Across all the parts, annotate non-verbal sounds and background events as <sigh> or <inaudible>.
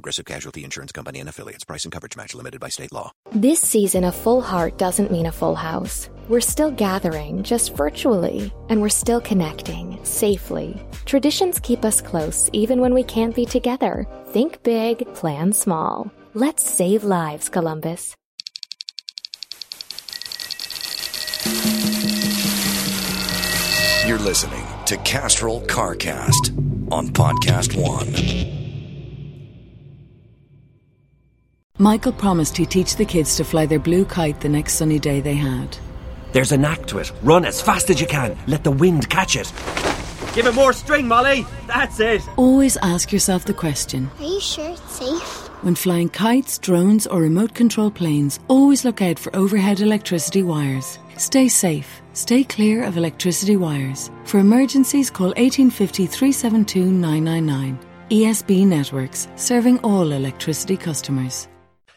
Progressive Casualty Insurance Company and affiliates. Price and coverage match limited by state law. This season, a full heart doesn't mean a full house. We're still gathering, just virtually, and we're still connecting safely. Traditions keep us close even when we can't be together. Think big, plan small. Let's save lives, Columbus. You're listening to Castrol CarCast on Podcast One. Michael promised he'd teach the kids to fly their blue kite the next sunny day they had. There's a knack to it. Run as fast as you can. Let the wind catch it. Give it more string, Molly. That's it. Always ask yourself the question Are you sure it's safe? when flying kites, drones, or remote control planes, always look out for overhead electricity wires. Stay safe. Stay clear of electricity wires. For emergencies, call 1850 372 999. ESB Networks, serving all electricity customers.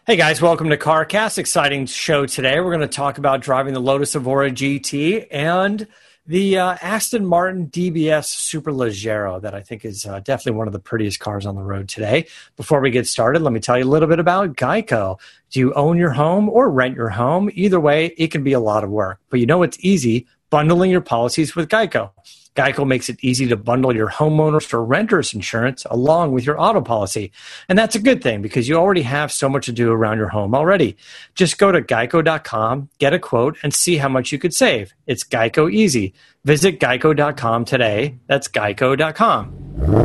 Hey guys, welcome to CarCast. Exciting show today. We're going to talk about driving the Lotus Evora GT and the uh, Aston Martin DBS Superleggera that I think is uh, definitely one of the prettiest cars on the road today. Before we get started, let me tell you a little bit about Geico. Do you own your home or rent your home? Either way, it can be a lot of work, but you know it's easy bundling your policies with Geico. Geico makes it easy to bundle your homeowners or renters insurance along with your auto policy. And that's a good thing because you already have so much to do around your home already. Just go to geico.com, get a quote, and see how much you could save. It's Geico easy. Visit geico.com today. That's geico.com.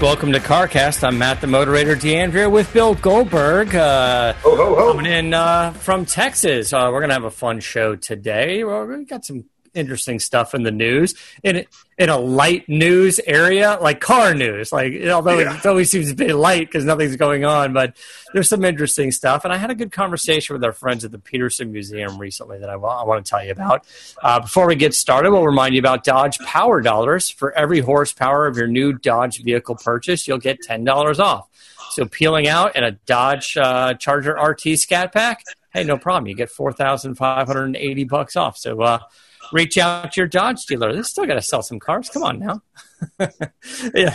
Welcome to CarCast. I'm Matt, the moderator, DeAndrea, with Bill Goldberg. Uh, Ho, ho, ho. Coming in uh, from Texas. Uh, we're going to have a fun show today. Well, we got some interesting stuff in the news. In in a light news area, like car news. Like although Yeah. it always seems to be light because nothing's going on, but there's some interesting stuff. And I had a good conversation with our friends at the Petersen Museum recently that I I want to tell you about. Uh, before we get started, we'll remind you about Dodge Power Dollars. For every horsepower of your new Dodge vehicle purchase, you'll get ten dollars off. So peeling out in a Dodge uh, Charger RT Scat Pack, hey, no problem. You get four thousand five hundred and eighty bucks off. So uh, reach out to your Dodge dealer. They still got to sell some cars. Come on now. <laughs>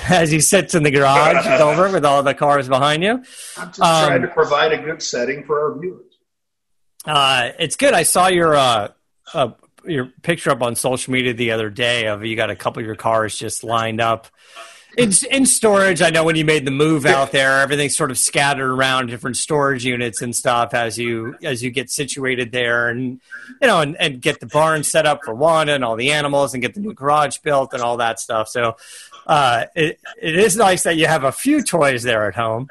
As he sits in the garage over with all the cars behind you. I'm just Um, trying to provide a good setting for our viewers. Uh, it's good. I saw your uh, uh, your picture up on social media the other day of you got a couple of your cars just lined up in in storage. I know when you made the move out there, everything's sort of scattered around different storage units and stuff as you as you get situated there, and you know, and, and get the barn set up for one and all the animals, and get the new garage built and all that stuff. So. Uh, it, it is nice that you have a few toys there at home.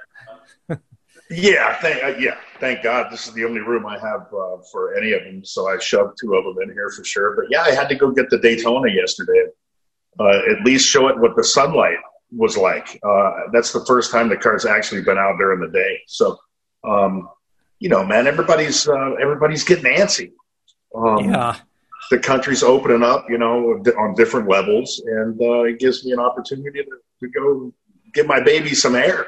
Yeah, thank uh, yeah, thank God. This is the only room I have uh, for any of them, so I shoved two of them in here for sure. But yeah, I had to go get the Daytona yesterday. Uh, at least show it with the sunlight was like. Uh, that's the first time the car's actually been out during the day. So, um, you know, man, everybody's uh, everybody's getting antsy. Um, Yeah. the country's opening up, you know, on different levels, and uh, it gives me an opportunity to, to go give my baby some air.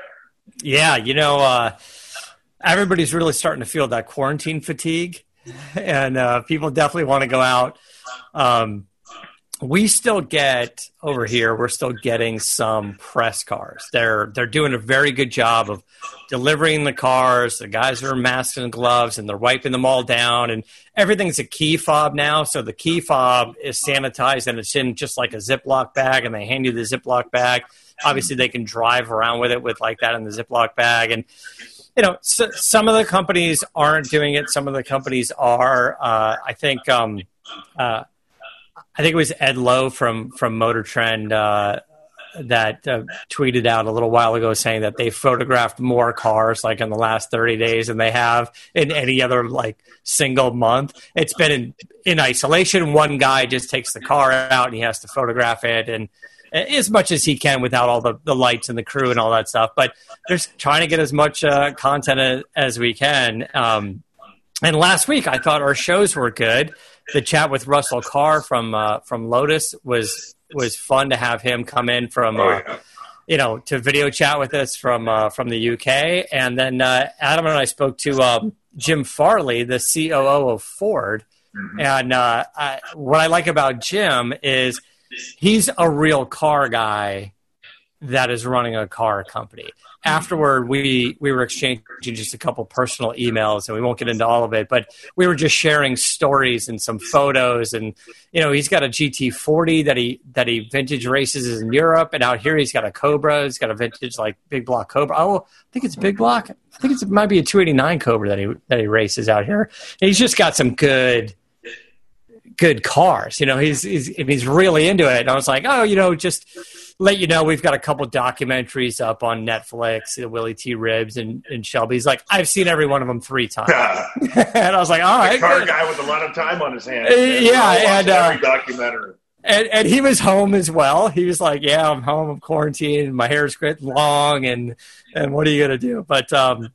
Yeah, you know, uh, everybody's really starting to feel that quarantine fatigue, <laughs> and uh, people definitely want to go out. Um, we still get over here. We're still getting some press cars. They're they're doing a very good job of delivering the cars. The guys are masked and gloves, and they're wiping them all down. And everything's a key fob now. So the key fob is sanitized, and it's in just like a Ziploc bag. And they hand you the Ziploc bag. Obviously, they can drive around with it with like that in the Ziploc bag. And you know, so, some of the companies aren't doing it. Some of the companies are. Uh, I think. Um, uh, I think it was Ed Loh from from Motor Trend uh, that uh, tweeted out a little while ago saying that they photographed more cars like in the last 30 days than they have in any other like single month. It's been in, in isolation. One guy just takes the car out and he has to photograph it and as much as he can without all the, the lights and the crew and all that stuff. But just trying to get as much uh, content as, we can. Um, and last week, I thought our shows were good. The chat with Russell Carr from uh, from Lotus was was fun to have him come in from. Oh, uh. You know, to video chat with us from uh, from the UK, and then uh, Adam and I spoke to um, Jim Farley, the COO of Ford, mm-hmm. and uh, I, what I like about Jim is he's a real car guy that is running a car company. Afterward, we we were exchanging just a couple personal emails, and we won't get into all of it, but we were just sharing stories and some photos. And you know, he's got a GT40 that he that he vintage races in Europe, and out here he's got a Cobra. He's got a vintage like big block Cobra. Oh, I think it's big block. I think it might be a 289 Cobra that he that he races out here. And he's just got some good good cars. You know, he's he's he's really into it. And I was like, oh, you know, just let you know we've got a couple documentaries up on Netflix, the Willy T. Ribbs and, and Shelby. He's like, I've seen every one of them three times. <laughs> <laughs> and I was like, all right, car good. guy with a lot of time on his hands. Uh, yeah, and uh, every documentary. And, and he was home as well. He was like, "Yeah, I'm home. I'm quarantined. My hair's long, and and what are you gonna do?" But um,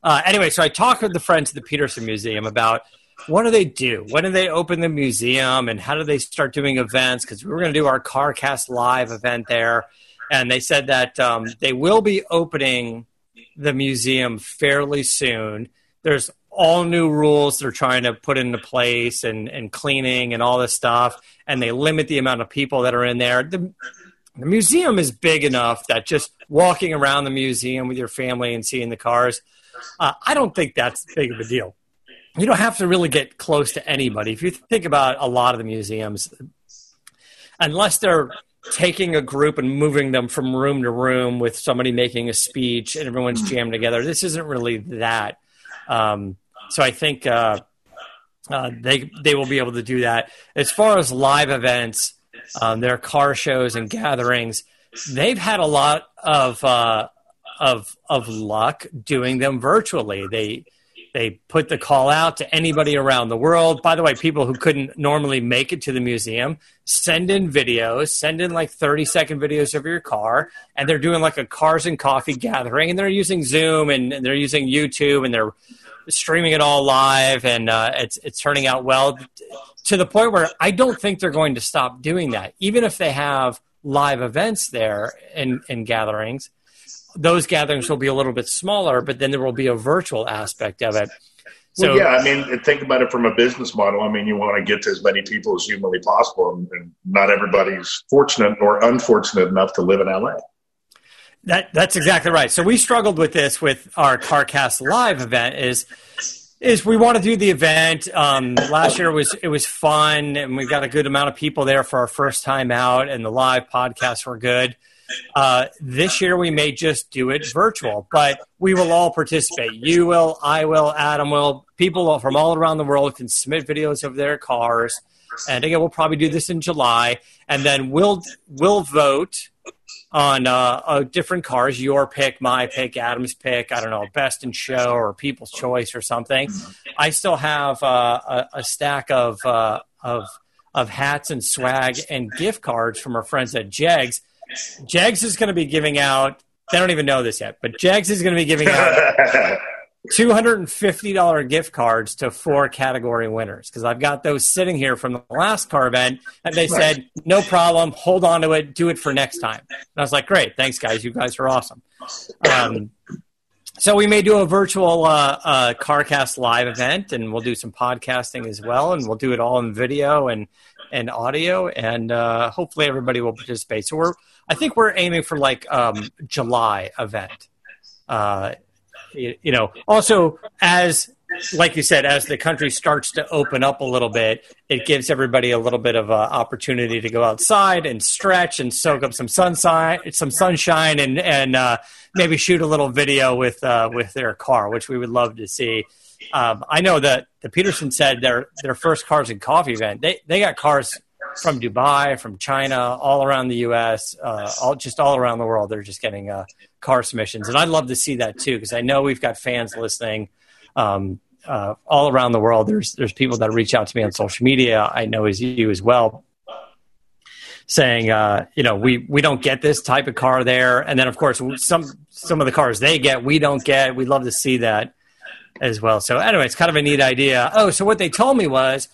uh, anyway, so I talked with the friends at the Petersen Museum about what do they do? When do they open the museum and how do they start doing events? Because we were going to do our CarCast Live event there. And they said that um, they will be opening the museum fairly soon. There's all new rules they're trying to put into place and, and cleaning and all this stuff. And they limit the amount of people that are in there. The, the museum is big enough that just walking around the museum with your family and seeing the cars, uh, I don't think that's big of a deal you don't have to really get close to anybody. If you think about a lot of the museums, unless they're taking a group and moving them from room to room with somebody making a speech and everyone's jammed together, this isn't really that. Um, so I think uh, uh, they they will be able to do that. As far as live events, um, their car shows and gatherings, they've had a lot of uh, of of luck doing them virtually. They they put the call out to anybody around the world. By the way, people who couldn't normally make it to the museum, send in videos, send in like 30 second videos of your car. And they're doing like a cars and coffee gathering. And they're using Zoom and, and they're using YouTube and they're streaming it all live. And uh, it's, it's turning out well to the point where I don't think they're going to stop doing that. Even if they have live events there and, and gatherings those gatherings will be a little bit smaller, but then there will be a virtual aspect of it. So, well, yeah, I mean, think about it from a business model. I mean, you want to get to as many people as humanly possible, and, and not everybody's fortunate or unfortunate enough to live in LA. That that's exactly right. So we struggled with this with our CarCast Live event. Is is we want to do the event. Um, last year was it was fun, and we got a good amount of people there for our first time out, and the live podcasts were good. Uh, this year we may just do it virtual, but we will all participate. You will, I will, Adam will. People from all around the world can submit videos of their cars, and again, we'll probably do this in July, and then we'll we'll vote on uh, uh, different cars. Your pick, my pick, Adam's pick. I don't know, best in show or people's choice or something. I still have uh, a, a, stack of uh, of of hats and swag and gift cards from our friends at Jegs Jegs is going to be giving out. They don't even know this yet, but Jegs is going to be giving out <laughs> two hundred and fifty dollar gift cards to four category winners because I've got those sitting here from the last car event, and they said no problem, hold on to it, do it for next time. And I was like, great, thanks guys, you guys are awesome. Um, so we may do a virtual uh, uh, CarCast live event, and we'll do some podcasting as well, and we'll do it all in video and and audio, and uh, hopefully everybody will participate. So we're I think we're aiming for like um, July event. Uh, you, you know, also as like you said, as the country starts to open up a little bit, it gives everybody a little bit of uh, opportunity to go outside and stretch and soak up some sunshine, some sunshine, and and uh, maybe shoot a little video with uh, with their car, which we would love to see. Um, I know that the Petersen said their their first cars and coffee event. They they got cars from Dubai, from China, all around the U.S., uh, all just all around the world. They're just getting uh, car submissions, and I'd love to see that too because I know we've got fans listening um, uh, all around the world. There's there's people that reach out to me on social media. I know as you as well, saying uh, you know we we don't get this type of car there, and then of course some some of the cars they get we don't get. We'd love to see that as well. So anyway, it's kind of a neat idea. Oh, so what they told me was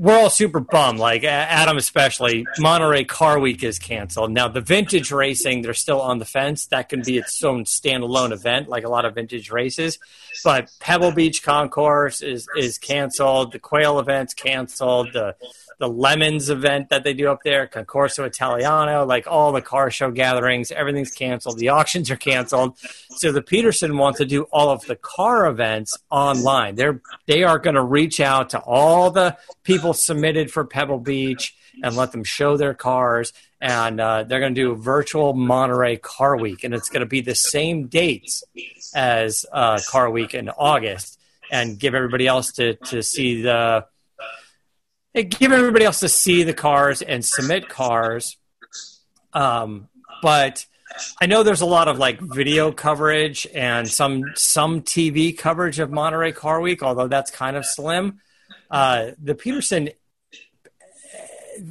we're all super bummed, like Adam especially. Monterey Car Week is canceled. Now, the vintage racing, they're still on the fence. That can be its own standalone event, like a lot of vintage races. But Pebble Beach Concours is is canceled. The Quail event's canceled. The the Lemons event that they do up there, Concorso Italiano, like all the car show gatherings, everything's canceled. The <laughs> auctions are canceled. So the Petersen wants to do all of the car events online. They're they are going to reach out to all the people submitted for Pebble Beach and let them show their cars. And uh, they're going to do a virtual Monterey Car Week, and it's going to be the same dates as uh, Car Week in August, and give everybody else to to see the give everybody else to see the cars and submit cars. Um, but I know there's a lot of like video coverage and some some TV coverage of Monterey Car Week, although that's kind of slim. Uh, the Petersen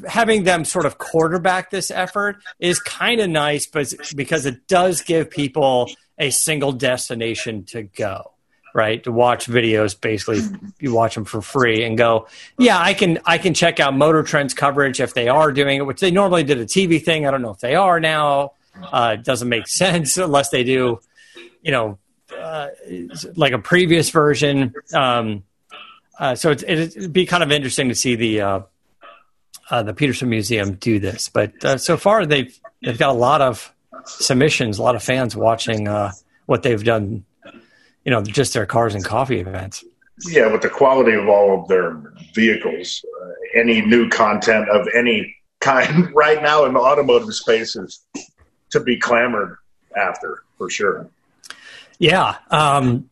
having them sort of quarterback this effort is kind of nice, but because it does give people a single destination to go right? To watch videos basically <laughs> you watch them for free and go yeah i can i can check out motor trends coverage if they are doing it which they normally did a tv thing. I don't know if they are now. Uh, it doesn't make <laughs> sense unless they do you know uh, like a previous version. Um, uh, so it, it'd be kind of interesting to see the uh, uh, the petersen museum do this. But uh, so far they've they've got a lot of submissions a lot of fans watching what they've done you know, just their cars and coffee events. Yeah, with the quality of all of their vehicles, uh, any new content of any kind <laughs> right now in the automotive space is to be clamored after for sure. Yeah. Um,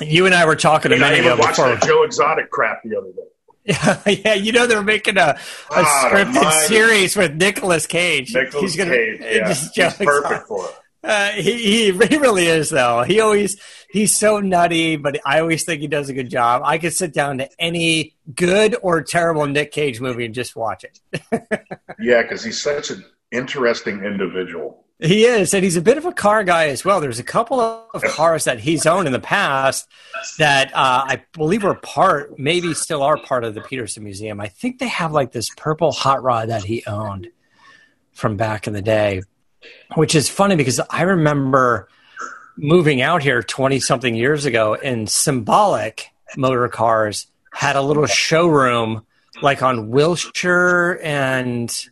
you and I were talking a minute ago before. Joe Exotic crap the other day. Yeah, <laughs> yeah, you know they're making a, a ah, scripted series with Nicolas Cage. Nicolas He's gonna, Cage, <laughs> yeah. Just He's perfect for it. Uh, he, he, really is though. He always he's so nutty, but I always think he does a good job. I could sit down to any good or terrible Nick Cage movie and just watch it. <laughs> yeah, because he's such an interesting individual. He is, and he's a bit of a car guy as well. There's a couple of cars that he's owned in the past that uh, I believe were part, maybe still are part of the Petersen Museum. I think they have like this purple hot rod that he owned from back in the day which is funny because I remember moving out here 20 something years ago and symbolic motor cars had a little showroom like on Wilshire and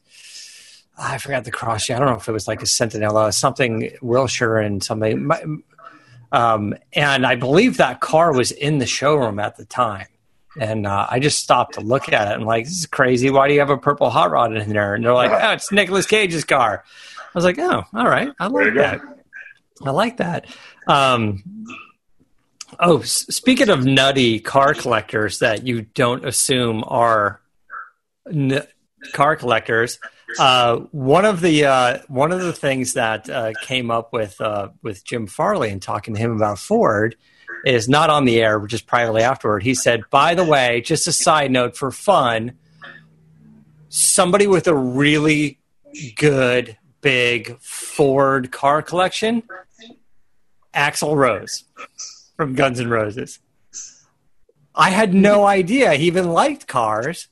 I forgot the cross. I don't know if it was like a Centinela, something Wilshire and something. Um, and I believe that car was in the showroom at the time. And uh, I just stopped to look at it and like, this is crazy. Why do you have a purple hot rod in there? And they're like, oh, it's Nicolas Cage's car. I was like, oh, all right, I like that. I like that. Um, oh, s- speaking of nutty car collectors that you don't assume are n- car collectors, uh, one of the uh, one of the things that uh, came up with uh, with Jim Farley and talking to him about Ford is not on the air, just privately afterward. He said, "By the way, just a side note for fun, somebody with a really good big Ford car collection, Axl Rose from Guns N' Roses. I had no idea he even liked cars.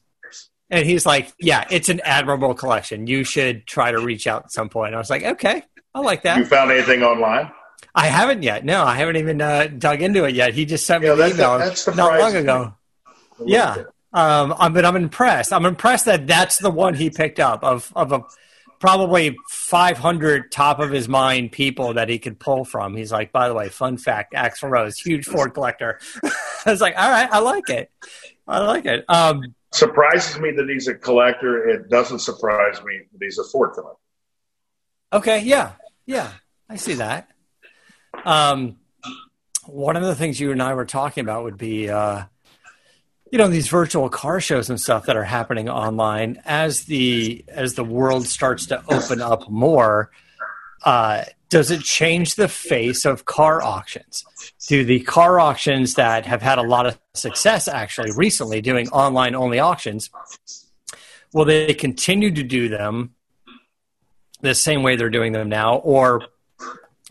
And he's like, Yeah, it's an admirable collection. You should try to reach out at some point. I was like, Okay, I like that. You found anything online? I haven't yet. No, I haven't even uh, dug into it yet. He just sent me yeah, an email not long ago. Yeah. Um, I'm, but I'm impressed. I'm impressed that that's the one he picked up of, of a probably 500 top of his mind people that he could pull from. He's like, by the way, fun fact, Axl Rose, huge Ford collector. <laughs> I was like, all right, I like it. I like it. Um, Surprises me that he's a collector. It doesn't surprise me that he's a Ford collector. Okay, yeah, yeah, I see that. Um, one of the things you and I were talking about would be uh, you know these virtual car shows and stuff that are happening online. As the as the world starts to open up more uh, does it change the face of car auctions? Do the car auctions that have had a lot of success actually recently doing online only auctions will they continue to do them the same way they're doing them now? Or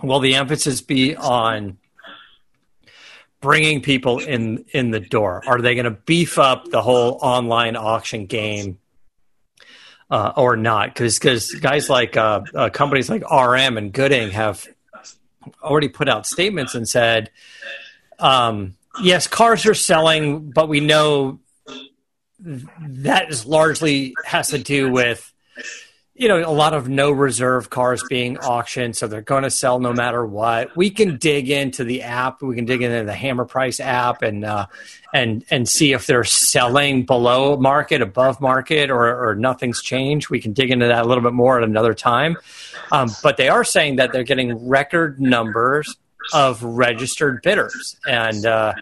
will the emphasis be on bringing people in in the door? Are they going to beef up the whole online auction game uh, or not? Because because guys like uh, uh, companies like RM and Gooding have already put out statements and said, um, yes, cars are selling, but we know that is largely has to do with you know, a lot of no reserve cars being auctioned, so they're going to sell no matter what. We can dig into the app. We can dig into the Hammer Price app and uh, and and see if they're selling below market, above market, or, or nothing's changed. We can dig into that a little bit more at another time. Um, but they are saying that they're getting record numbers of registered bidders, and uh,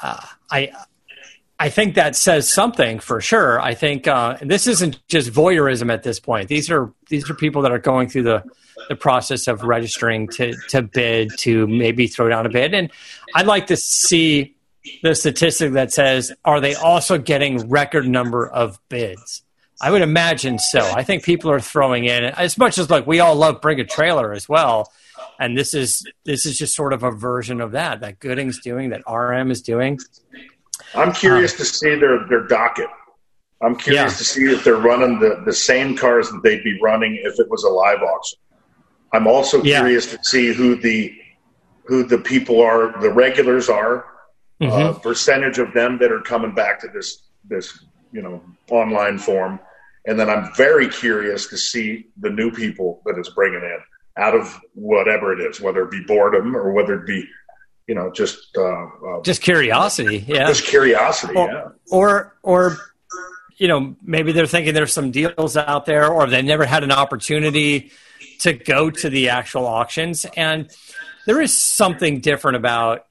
uh, I I think that says something for sure. I think uh, this isn't just voyeurism at this point. These are these are people that are going through the the process of registering to to bid to maybe throw down a bid. And I'd like to see the statistic that says are they also getting record number of bids? I would imagine so. I think people are throwing in as much as like we all love bring a trailer as well. And this is this is just sort of a version of that that Gooding's doing, that RM is doing. I'm curious to see their, their docket. I'm curious yeah. to see if they're running the, the same cars that they'd be running if it was a live auction. I'm also yeah. curious to see who the who the people are, the regulars are, mm-hmm. uh, percentage of them that are coming back to this this you know online form, and then I'm very curious to see the new people that it's bringing in out of whatever it is, whether it be boredom or whether it be you know, just uh, uh, just curiosity, yeah, just curiosity, or, yeah, or or you know, maybe they're thinking there's some deals out there, or they never had an opportunity to go to the actual auctions, and there is something different about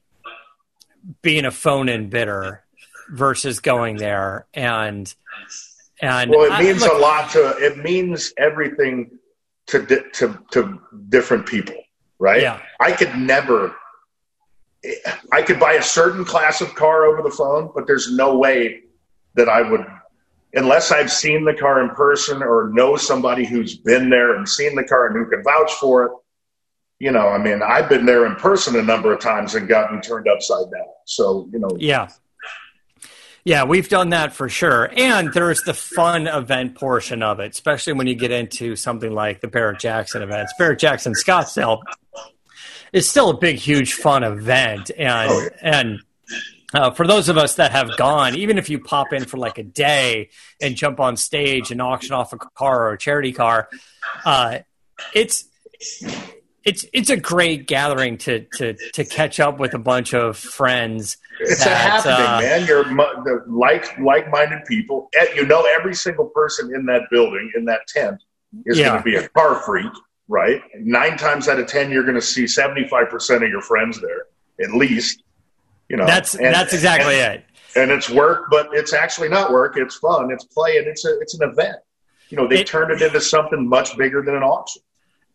being a phone-in bidder versus going there. And and well it means I, look, a lot to it means everything to to to different people right? Yeah. I could never I could buy a certain class of car over the phone, but there's no way that I would, unless I've seen the car in person or know somebody who's been there and seen the car and who can vouch for it. You know, I mean, I've been there in person a number of times and gotten turned upside down. So, you know, yeah. Yeah, we've done that for sure. And there's the fun event portion of it, especially when you get into something like the Barrett Jackson events. Barrett Jackson Scottsdale it's still a big, huge, fun event, and oh. and uh, for those of us that have gone, even if you pop in for like a day and jump on stage and auction off a car or a charity car, uh, it's it's it's a great gathering to to to catch up with a bunch of friends. It's that, a happening, uh, man. You're the like like minded people. You know, every single person in that building in that tent is yeah. going to be a car freak right? Nine times out of ten, you're going to see 75% of your friends there, at least. You know, that's and, that's exactly and, it. And it's work, but it's actually not work. It's fun. It's play, and it's a it's an event. You know, they it, turned it into something much bigger than an auction.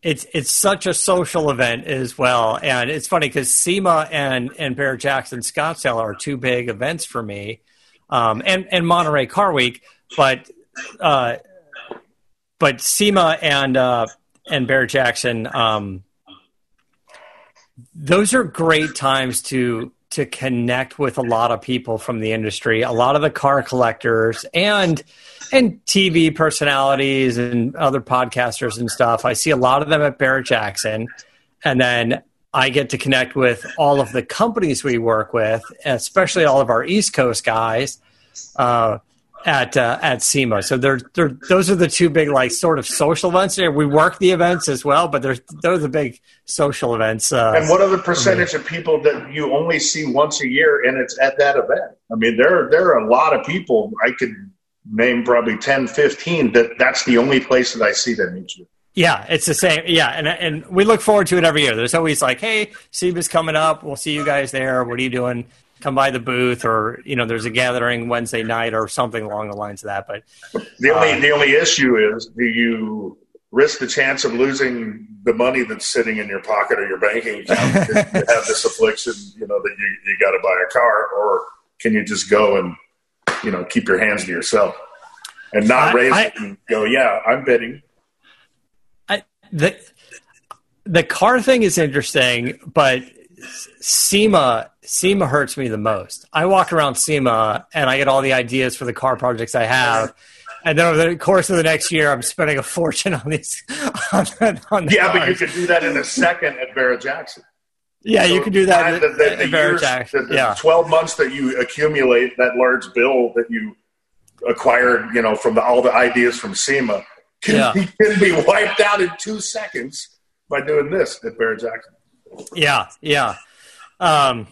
It's it's such a social event as well, and it's funny because SEMA and and Barrett Jackson Scottsdale are two big events for me, um, and and Monterey Car Week, but uh, but SEMA and uh, and Barrett Jackson, um, those are great times to to connect with a lot of people from the industry, a lot of the car collectors and and TV personalities and other podcasters and stuff. I see a lot of them at Barrett Jackson, and then I get to connect with all of the companies we work with, especially all of our East Coast guys. Uh, at uh, at SEMA. So they're, they're, those are the two big like sort of social events. We work the events as well, but they're those are the big social events. Uh, and what are the percentage of people that you only see once a year, and it's at that event? I mean, there there are a lot of people. I could name probably 10, 15 that that's the only place that I see them each year. Yeah, it's the same. Yeah, and and we look forward to it every year. There's always like, hey, SEMA's coming up. We'll see you guys there. What are you doing? Come by the booth, or you know, there's a gathering Wednesday night or something along the lines of that. But the only uh, the only issue is, do you risk the chance of losing the money that's sitting in your pocket or your banking account <laughs> you have this affliction, you know, that you, you got to buy a car, or can you just go and, you know, keep your hands to yourself and not I, raise I, it and go, yeah, I'm bidding. I, the, the car thing is interesting, but SEMA SEMA hurts me the most. I walk around SEMA and I get all the ideas for the car projects I have. And then over the course of the next year, I'm spending a fortune on these. <laughs> On, on the yeah, cars. but you could do that in a second at Barrett Jackson. Yeah, so you can do that. The, the, the years, the, the yeah. twelve months that you accumulate that large bill that you acquired, you know, from all the ideas from SEMA, can, yeah. can be wiped out in two seconds by doing this at Barrett Jackson. Yeah, yeah. Um,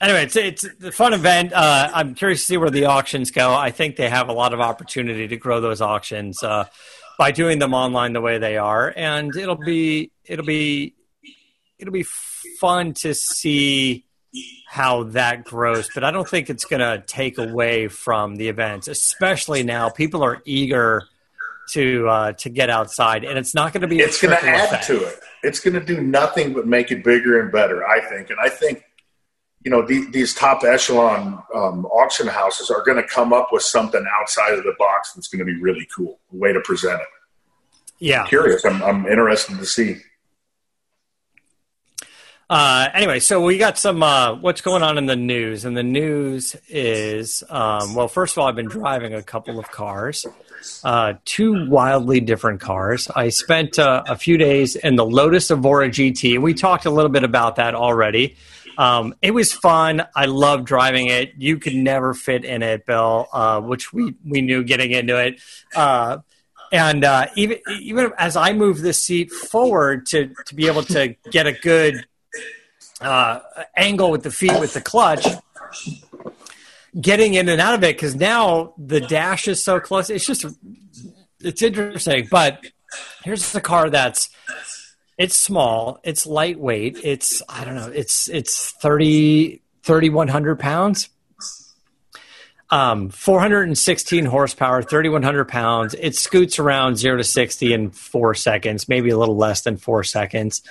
anyway, it's it's a fun event. Uh, I'm curious to see where the auctions go. I think they have a lot of opportunity to grow those auctions uh, by doing them online the way they are, and it'll be it'll be it'll be fun to see how that grows. But I don't think it's going to take away from the events, especially now. People are eager to uh, to get outside, and it's not going to be. It's going to add effect. to it. It's going to do nothing but make it bigger and better. I think, and I think you know, the, these top echelon um, auction houses are going to come up with something outside of the box that's going to be really cool, a way to present it. Yeah. I'm curious. I'm, I'm interested to see. Uh, anyway, so we got some uh, what's going on in the news, and the news is um, well. First of all, I've been driving a couple of cars, uh, two wildly different cars. I spent uh, a few days in the Lotus Evora GT. We talked a little bit about that already. Um, it was fun. I love driving it. You could never fit in it, Bill, uh, which we, we knew getting into it. Uh, and uh, even even as I move the seat forward to to be able to get a good uh, angle with the feet with the clutch, getting in and out of it because now the dash is so close. It's just it's interesting. But here's the car that's it's small. It's lightweight. It's I don't know. It's it's 30 3100 pounds. Um, 416 horsepower, 3100 pounds. It scoots around zero to 60 in four seconds, maybe a little less than four seconds.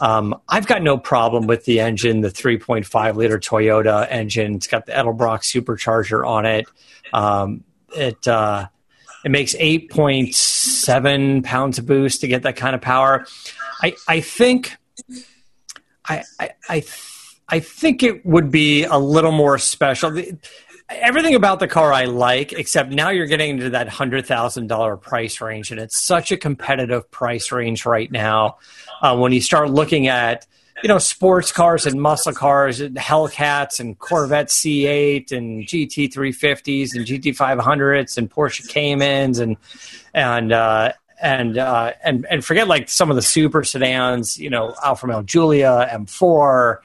Um, I've got no problem with the engine, the 3.5 liter Toyota engine. It's got the Edelbrock supercharger on it. Um, it uh, it makes 8.7 pounds of boost to get that kind of power. I I think I I I, I think it would be a little more special. Everything about the car I like, except now you're getting into that hundred thousand dollar price range, and it's such a competitive price range right now. Uh, when you start looking at you know sports cars and muscle cars, and Hellcats and Corvette C8 and GT 350s and GT 500s and Porsche Caymans and and uh, and uh, and and forget like some of the super sedans, you know, Alfa Romeo Giulia, M4,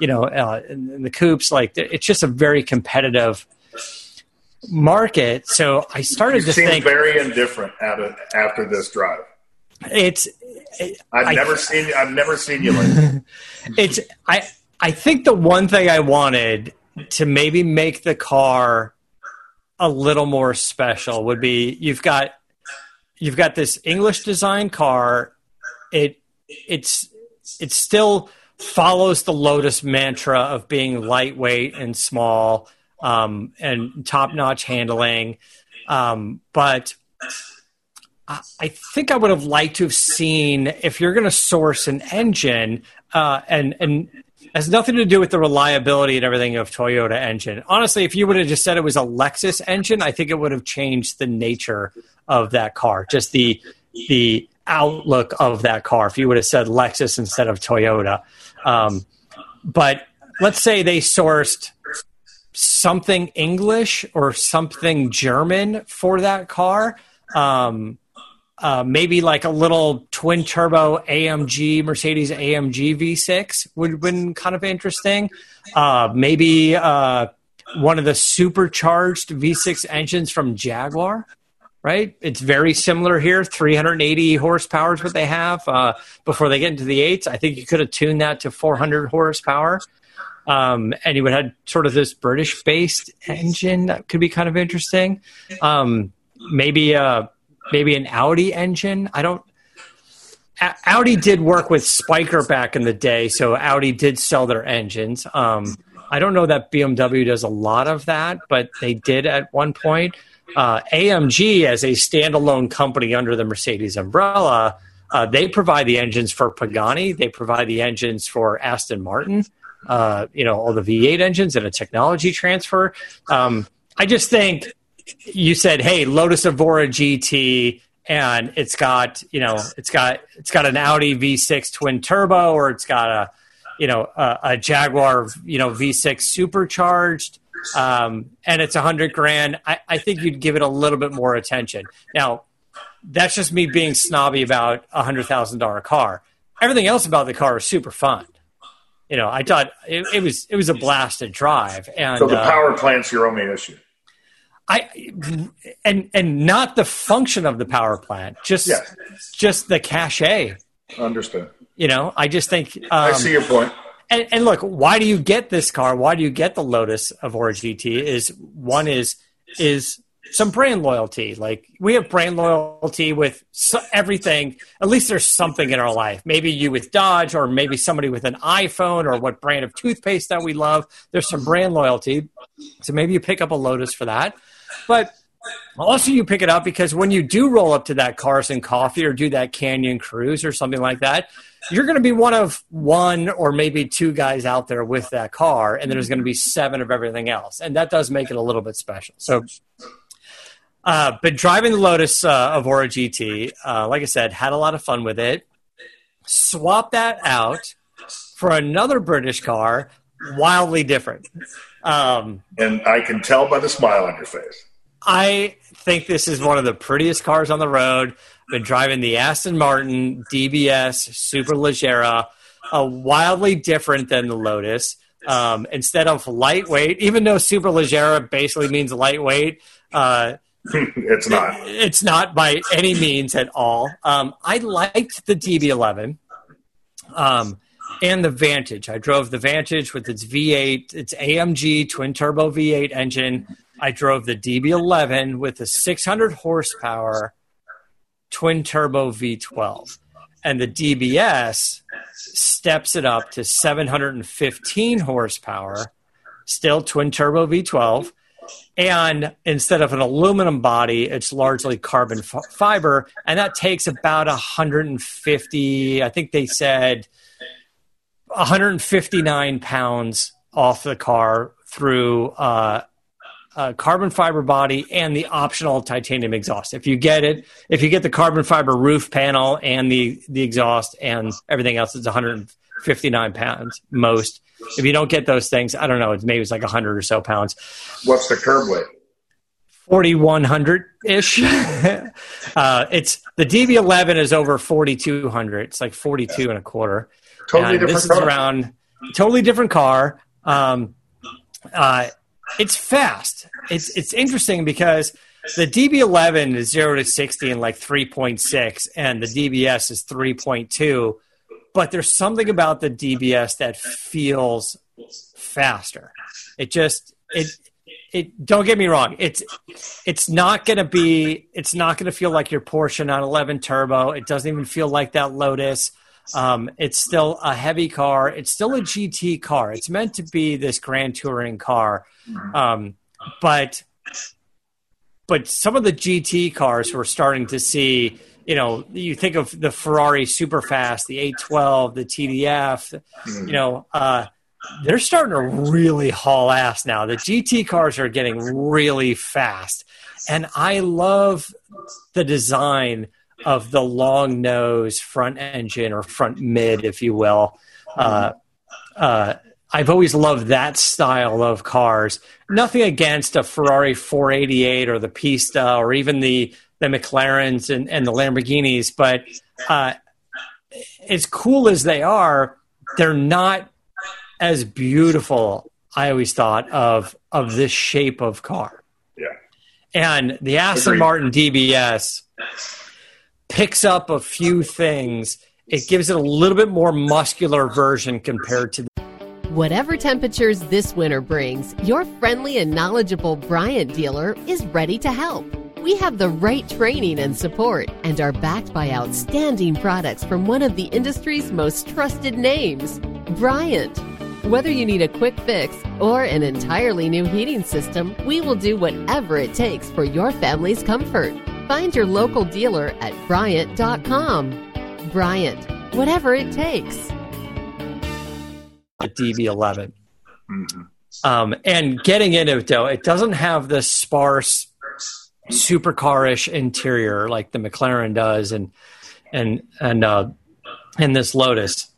you know, uh, and, and the coupes. Like it's just a very competitive market. So I started you to seem think very indifferent after after this drive. It's I've I, never seen I've never seen you like <laughs> it's I I think the one thing I wanted to maybe make the car a little more special would be you've got you've got this English design car. It it's it still follows the Lotus mantra of being lightweight and small um, and top notch handling, um, but. I think I would have liked to have seen if you're going to source an engine, uh, and and has nothing to do with the reliability and everything of Toyota engine. Honestly, if you would have just said it was a Lexus engine, I think it would have changed the nature of that car, just the the outlook of that car. If you would have said Lexus instead of Toyota, um, but let's say they sourced something English or something German for that car. Um, uh, maybe like a little twin turbo AMG Mercedes AMG V6 would have been kind of interesting. Uh, maybe uh, one of the supercharged V6 engines from Jaguar right? It's very similar here. 380 horsepower is what they have uh, before they get into the eights. I think you could have tuned that to 400 horsepower. Um, and you would have sort of this British based engine that could be kind of interesting. Um, maybe uh, maybe an Audi engine. I don't. Audi did work with Spyker back in the day, so Audi did sell their engines. Um, I don't know that BMW does a lot of that, but they did at one point. Uh, AMG, as a standalone company under the Mercedes umbrella, uh, they provide the engines for Pagani. They provide the engines for Aston Martin. Uh, you know, all the V8 engines and a technology transfer. Um, I just think you said, "Hey, Lotus Evora GT." and it's got you know it's got it's got an Audi V6 twin turbo or it's got a you know a, a Jaguar you know V6 supercharged um, and it's a hundred grand. I, I think you'd give it a little bit more attention. Now that's just me being snobby about a hundred thousand dollar car. Everything else about the car is super fun. You know, I thought it, it was it was a blast to drive. And so the uh, power plant's your only issue. I and and not the function of the power plant, just yes. just the cachet. Understood. You know, I just think um, I see your point. And, and, look, why do you get this car? Why do you get the Lotus of Evora GT? Is one is is some brand loyalty. Like we have brand loyalty with so, everything. At least there's something in our life. Maybe you with Dodge, or maybe somebody with an iPhone, or what brand of toothpaste that we love. There's some brand loyalty. So maybe you pick up a Lotus for that. But also, you pick it up because when you do roll up to that Carson Coffee or do that Canyon Cruise or something like that, you're going to be one of one or maybe two guys out there with that car, and there's going to be seven of everything else, and that does make it a little bit special. So, uh, but driving the Lotus uh, Evora GT, uh, like I said, had a lot of fun with it. Swap that out for another British car, wildly different. Um, and I can tell by the smile on your face. I think this is one of the prettiest cars on the road. Been driving the Aston Martin DBS Superleggera, uh, wildly different than the Lotus. Um, instead of lightweight, even though Super Superleggera basically means lightweight, uh, <laughs> it's not. It's not by any means at all. Um, I liked the DB11. Um, and the Vantage. I drove the Vantage with its V8, its AMG twin turbo V8 engine. I drove the DB11 with a 600 horsepower twin turbo V12. And the DBS steps it up to 715 horsepower, still twin turbo V12. And instead of an aluminum body, it's largely carbon f- fiber. And that takes about 150, I think they said 159 pounds off the car through uh, a carbon fiber body and the optional titanium exhaust. If you get it, if you get the carbon fiber roof panel and the the exhaust and everything else, it's 159 pounds most. If you don't get those things, I don't know. It's maybe it's like 100 or so pounds. What's the curb weight? 4100 ish. <laughs> uh, it's the DB11 is over 4200. It's like 42 and a quarter. Totally different this car. is around totally different car. Um, uh, it's fast. It's it's interesting because the DB11 is zero to sixty in like three point six, and the DBS is three point two. But there's something about the DBS that feels faster. It just it it don't get me wrong it's it's not going to be it's not going to feel like your Porsche 911 turbo it doesn't even feel like that Lotus um, it's still a heavy car. It's still a GT car. It's meant to be this grand touring car, um, but but some of the GT cars we're starting to see. You know, you think of the Ferrari Superfast, the 812, the TDF. You know, uh, they're starting to really haul ass now. The GT cars are getting really fast, and I love the design of the long nose front engine or front mid, if you will. Uh, uh, I've always loved that style of cars. Nothing against a Ferrari 488 or the Pista or even the the McLarens and, and the Lamborghinis, but uh, as cool as they are, they're not as beautiful. I always thought of of this shape of car. Yeah. And the Aston Agreed. Martin DBS picks up a few things. It gives it a little bit more muscular version compared to. the Whatever temperatures this winter brings, your friendly and knowledgeable Bryant dealer is ready to help. We have the right training and support and are backed by outstanding products from one of the industry's most trusted names, Bryant. Whether you need a quick fix or an entirely new heating system, we will do whatever it takes for your family's comfort. Find your local dealer at Bryant.com. Bryant, whatever it takes. A DB11. Um, and getting into it though, it doesn't have the sparse supercarish interior like the McLaren does, and and and uh, and this Lotus.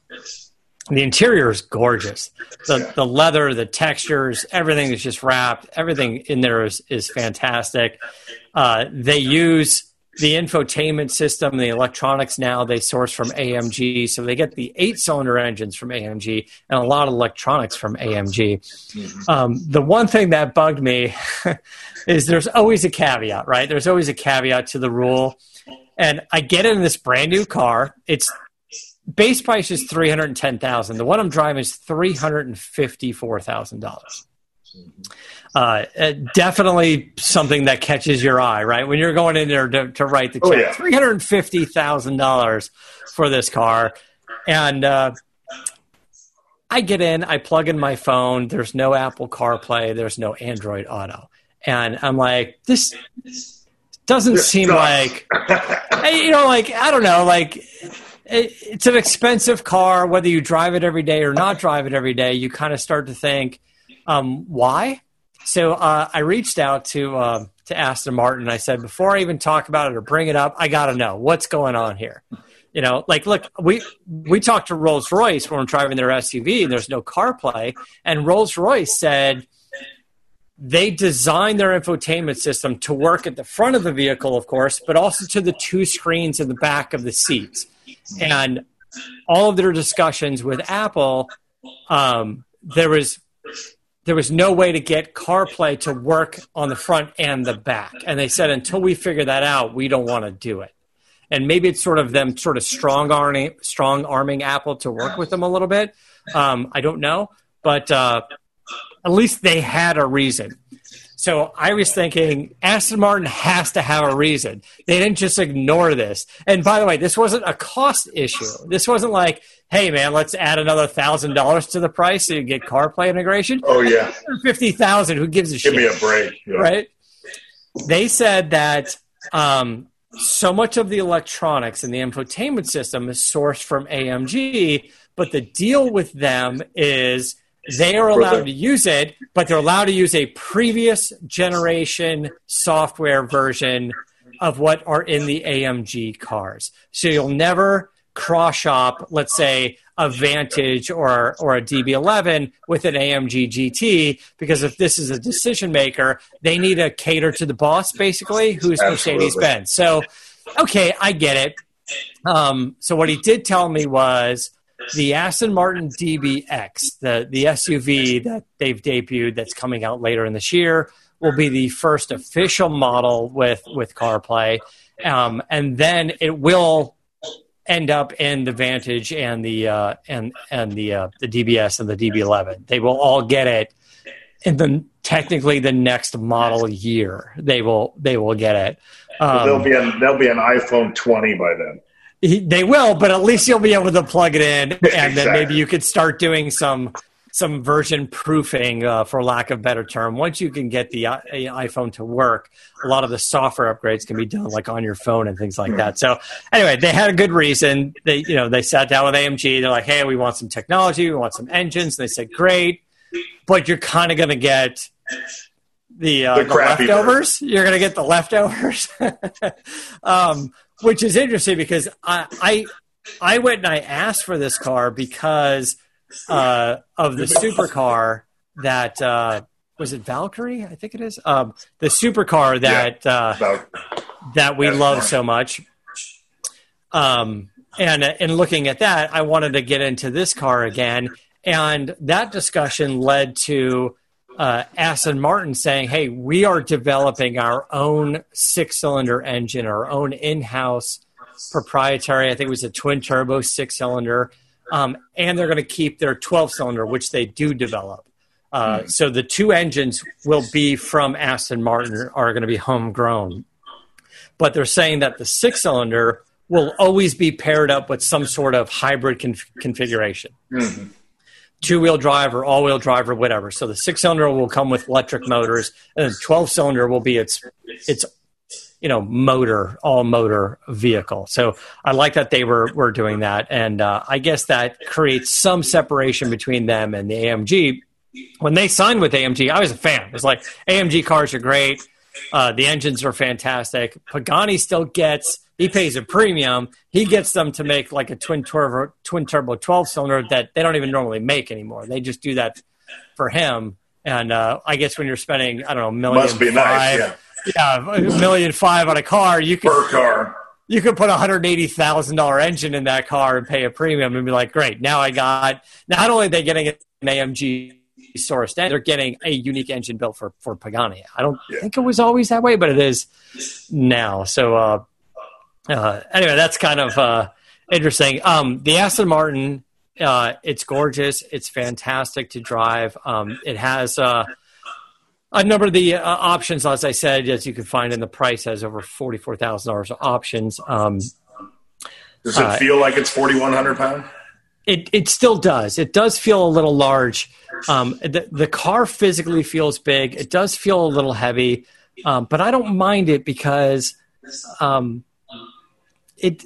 The interior is gorgeous. The the leather, the textures, everything is just wrapped. Everything in there is is fantastic. Uh, they use the infotainment system, the electronics now they source from AMG. So they get the eight cylinder engines from AMG and a lot of electronics from AMG. Um, the one thing that bugged me <laughs> is there's always a caveat, right? There's always a caveat to the rule. And I get in this brand new car. It's base price is 310000 The one I'm driving is $354,000. Uh, definitely something that catches your eye, right? When you're going in there to, to write the check, Oh, yeah. three hundred fifty thousand dollars for this car, and uh, I get in, I plug in my phone. There's no Apple CarPlay, there's no Android Auto, and I'm like, this doesn't seem like, you know, like I don't know, like it's an expensive car. Whether you drive it every day or not drive it every day, you kind of start to think, um, why? So uh, I reached out to uh, to Aston Martin. I said before I even talk about it or bring it up, I got to know what's going on here. You know, like look, we we talked to Rolls Royce when we're driving their SUV, and there's no CarPlay, and Rolls Royce said they designed their infotainment system to work at the front of the vehicle, of course, but also to the two screens in the back of the seats. And all of their discussions with Apple, um, there was there was no way to get CarPlay to work on the front and the back. And they said until we figure that out, we don't want to do it. And maybe it's sort of them sort of strong arming strong arming Apple to work with them a little bit. Um, I don't know, but uh, at least they had a reason. So I was thinking Aston Martin has to have a reason. They didn't just ignore this. And by the way, this wasn't a cost issue. This wasn't like, hey man, let's add another thousand dollars to the price so you get CarPlay integration. Oh yeah, Fifty thousand. Who gives a give shit? Give me a break. Yeah. right? They said that um, so much of the electronics and the infotainment system is sourced from AMG, but the deal with them is they are allowed to use it, but they're allowed to use a previous generation software version of what are in the AMG cars. So you'll never cross shop, let's say, a Vantage or or a DB11 with an AMG GT because if this is a decision maker, they need to cater to the boss, basically, who's Mercedes Benz. So, okay, I get it. Um, so what he did tell me was the Aston Martin DBX, the the SUV that they've debuted that's coming out later in this year, will be the first official model with with CarPlay, um, and then it will end up in the Vantage and the uh, and and the uh, the DBS and the DB11. They will all get it in the technically the next model year. They will they will get it. Um, there'll be an there'll be an iPhone 20 by then. he- they will, but at least you'll be able to plug it in, and then maybe you could start doing some some version proofing, uh, for lack of a better term. Once you can get the i- iPhone to work, a lot of the software upgrades can be done like on your phone and things like that. So anyway, they had a good reason. They you know they sat down with AMG. They're like, hey, we want some technology, we want some engines. And They said, great, but you're kind of going to get the, uh, The the, leftovers. You're going to get the leftovers, <laughs> um, which is interesting because I, I I went and I asked for this car because uh, of the supercar that uh, was it Valkyrie? I think it is um, the supercar that uh, that we love so much. Um, and in looking at that, I wanted to get into this car again, and that discussion led to uh, Aston Martin saying, "Hey, we are developing our own six-cylinder engine, our own in-house proprietary. I think it was a twin-turbo six-cylinder um, and they're going to keep their 12 cylinder, which they do develop. Uh, mm. So the two engines will be from Aston Martin are going to be homegrown, but they're saying that the six cylinder will always be paired up with some sort of hybrid conf- configuration. Mm-hmm. Two wheel drive or all wheel drive or whatever. So the six cylinder will come with electric motors, and the twelve cylinder will be its its you know motor all motor vehicle. So I like that they were were doing that, and uh, I guess that creates some separation between them and the AMG. When they signed with AMG, I was a fan. It was like AMG cars are great. Uh, the engines are fantastic. Pagani still gets he pays a premium. He gets them to make like a twin turbo, twin turbo 12 cylinder that they don't even normally make anymore. They just do that for him. And uh, I guess when you're spending, I don't know, million Must be five, nice, yeah. Yeah, a million five on a car, you can per car. You could put a hundred eighty thousand dollar engine in that car and pay a premium and be like, great. Now I got not only are they getting an AMG sourced, they're getting a unique engine built for for Pagani. I don't yeah. think it was always that way, but it is now. So uh, uh, anyway, that's kind of uh, interesting. Um, the Aston Martin, uh, it's gorgeous. It's fantastic to drive. Um, it has uh, a number of the uh, options, as I said, as you can find in the price, has over forty four thousand dollars of options. Um, does it feel like it's forty one hundred pound? It it still does. It does feel a little large. Um, the the car physically feels big. It does feel a little heavy, um, but I don't mind it because um, it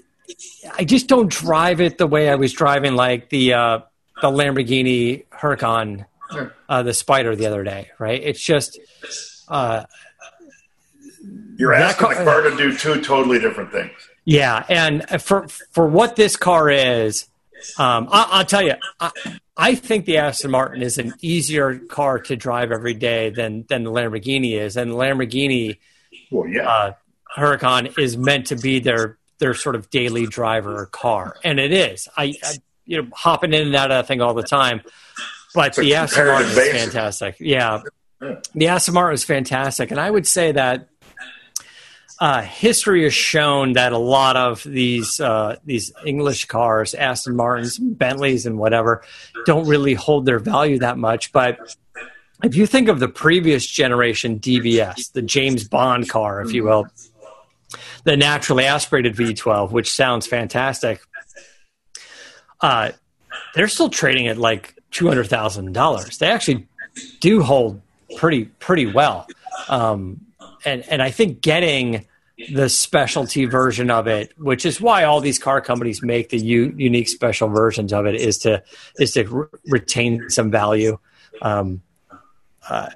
I just don't drive it the way I was driving like the uh, the Lamborghini Huracan, uh, the Spider the other day. Right? It's just uh, you're asking car, the car to do two totally different things. Yeah, and for for what this car is, um, I, will tell you, I, I, think the Aston Martin is an easier car to drive every day than than the Lamborghini is, and the Lamborghini, well, yeah. Uh, Huracan is meant to be their their sort of daily driver car, and it is. I, I you know hopping in and out of that thing all the time. But the Aston Martin is fantastic. Yeah, the Aston Martin is fantastic, and I would say that uh, history has shown that a lot of these uh, these English cars, Aston Martins, Bentleys, and whatever, don't really hold their value that much. But if you think of the previous generation DBS, the James Bond car, if you will, the naturally aspirated V12, which sounds fantastic. Uh, they're still trading at like two hundred thousand dollars. They actually do hold pretty pretty well, um, and and I think getting the specialty version of it, which is why all these car companies make the u- unique special versions of it, is to is to re- retain some value. Um, uh,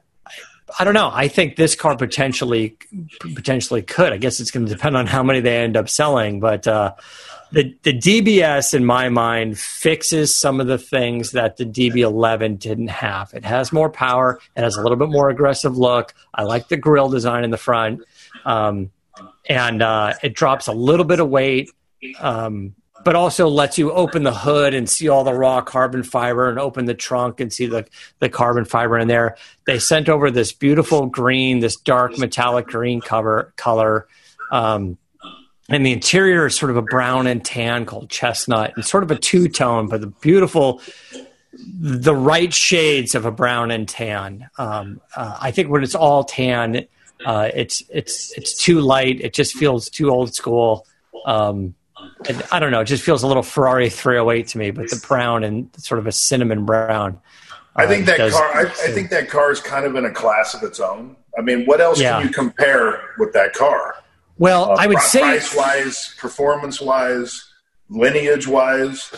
I don't know. I think this car potentially potentially could. I guess it's going to depend on how many they end up selling, but uh, the the DBS in my mind fixes some of the things that the DB11 didn't have. It has more power. It has a little bit more aggressive look. I like the grill design in the front, um, and uh, it drops a little bit of weight. Um, but also lets you open the hood and see all the raw carbon fiber and open the trunk and see the, the carbon fiber in there. They sent over this beautiful green, this dark metallic green cover color. Um, and the interior is sort of a brown and tan called chestnut and sort of a two tone, but the beautiful, the right shades of a brown and tan. Um, uh, I think when it's all tan, uh, it's it's it's too light. It just feels too old school. Um, I don't know. It just feels a little Ferrari 308 to me, but the brown and sort of a cinnamon brown. I think uh, that does, car. I, I, think that car is kind of in a class of its own. I mean, what else yeah. can you compare with that car? Well, uh, I would price say price wise, performance wise, lineage wise.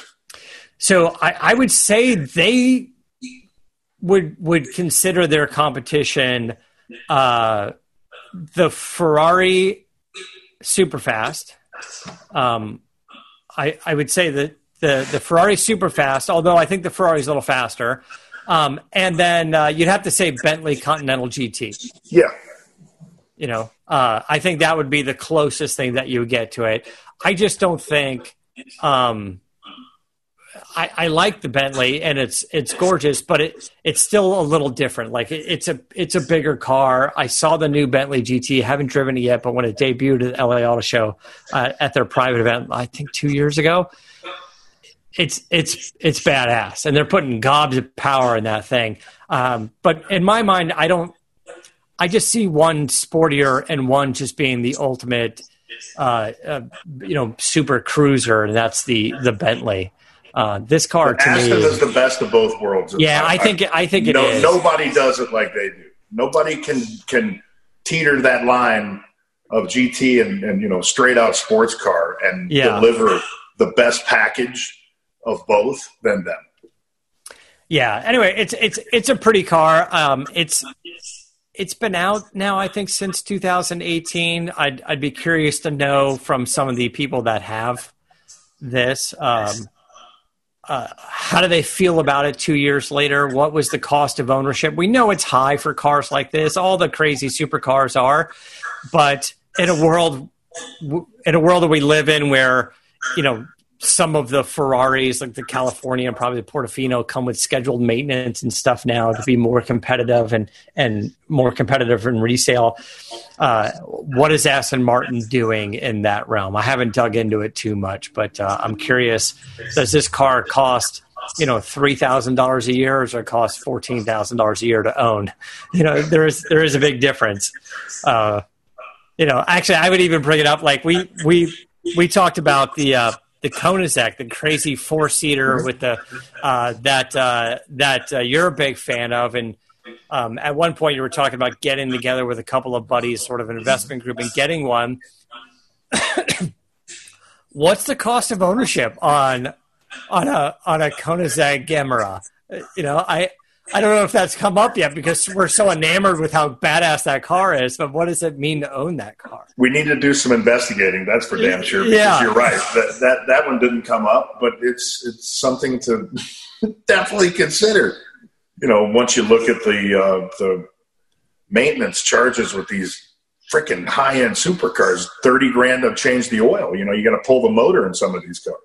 So I, I would say they would would consider their competition uh, the Ferrari Superfast um, I, I would say that the, the Ferrari Superfast, although I think the Ferrari is a little faster. Um, and then uh, you'd have to say Bentley Continental GT. Yeah. You know, uh, I think that would be the closest thing that you would get to it. I just don't think um, I, I, like the Bentley and it's it's gorgeous, but it it's still a little different. Like it, it's a it's a bigger car. I saw the new Bentley GT. haven't driven it yet, but when it debuted at the LA Auto Show uh, at their private event, I think two years ago, it's it's it's badass, and they're putting gobs of power in that thing. Um, but in my mind, I don't. I just see one sportier and one just being the ultimate, uh, uh, you know, super cruiser, and that's the the Bentley. Uh, this car But to Aston me, is the best of both worlds. yeah, I think I think it no, is. nobody does it like they do. Nobody can can teeter that line of GT and, and you know straight out sports car and Yeah. deliver the best package of both than them. Yeah. Anyway, it's it's it's a pretty car. Um, it's it's been out now. I think since 2018. I'd I'd be curious to know from some of the people that have this. Um, uh, how do they feel about it two years later? What was the cost of ownership? We know it's high for cars like this. All the crazy supercars are, but in a world in a world that we live in where you know some of the Ferraris, like the California and probably the Portofino, come with scheduled maintenance and stuff now to be more competitive and and more competitive in resale. Uh, what is Aston Martin doing in that realm? I haven't dug into it too much, but uh, I'm curious. Does this car cost? You know, three thousand dollars a year, or does it cost fourteen thousand dollars a year to own? You know, there is there is a big difference. Uh, you know, actually, I would even bring it up. Like we we we talked about the uh, the Koenigsegg, the crazy four seater with the uh, that uh, that uh, you're a big fan of, and um, at one point you were talking about getting together with a couple of buddies, sort of an investment group, and getting one. <coughs> What's the cost of ownership on on a on a Koenigsegg Gemera? You know, I I don't know if that's come up yet because we're so enamored with how badass that car is. But what does it mean to own that car? We need to do some investigating. That's for damn sure. Because Yeah. you're right. That, that that one didn't come up, but it's it's something to <laughs> definitely consider. You know, once you look at the uh, the maintenance charges with these freaking high end supercars, thirty grand to change the oil. You know, you got to pull the motor in some of these cars.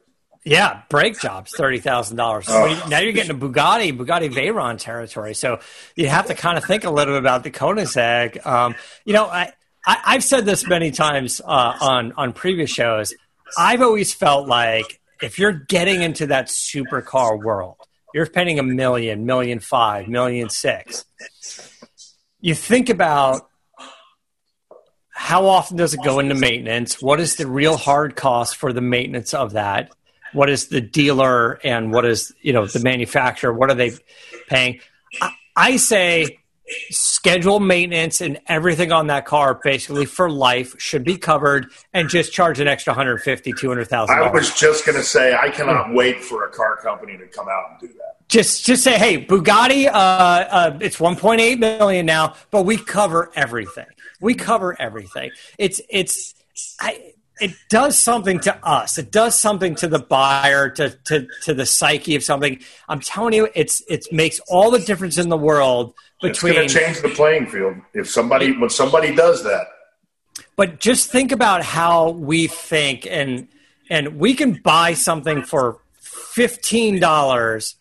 Yeah, brake jobs, thirty thousand dollars. Oh. Now you're getting a Bugatti, Bugatti Veyron territory. So you have to kind of think a little bit about the Koenigsegg. Um, you know, I, I I've said this many times uh, on on previous shows. I've always felt like if you're getting into that supercar world, you're spending a million, million five, million six. You think about how often does it go into maintenance? What is the real hard cost for the maintenance of that? What is the dealer and what is you know the manufacturer? What are they paying? I, I say schedule maintenance and everything on that car basically for life should be covered and just charge an extra 150 200000 I was just going to say I cannot wait for a car company to come out and do that. just just say hey bugatti uh, uh, it's 1.8 million now but we cover everything we cover everything it's it's I, it does something to us it does something to the buyer to, to to the psyche of something i'm telling you it's it makes all the difference in the world between. It's going to change the playing field if somebody when somebody does that. but just think about how we think and and we can buy something for $15